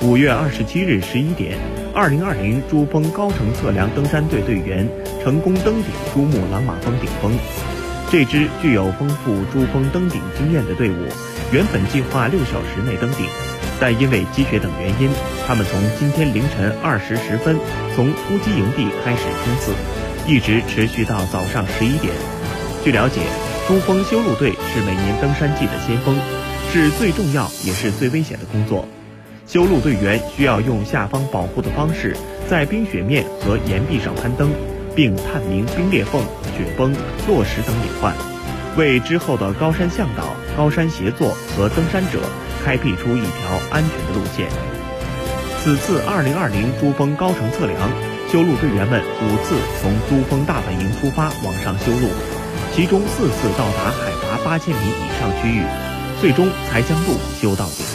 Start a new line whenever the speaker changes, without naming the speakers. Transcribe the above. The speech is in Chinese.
五月二十七日十一点，二零二零珠峰高程测量登山队队员成功登顶珠穆朗玛峰顶峰。这支具有丰富珠峰登顶经验的队伍，原本计划六小时内登顶，但因为积雪等原因，他们从今天凌晨二时十分从突击营地开始冲刺，一直持续到早上十一点。据了解，珠峰修路队是每年登山季的先锋，是最重要也是最危险的工作。修路队员需要用下方保护的方式，在冰雪面和岩壁上攀登，并探明冰裂缝、雪崩、落石等隐患，为之后的高山向导、高山协作和登山者开辟出一条安全的路线。此次2020珠峰高程测量，修路队员们五次从珠峰大本营出发往上修路，其中四次到达海拔八千米以上区域，最终才将路修到顶。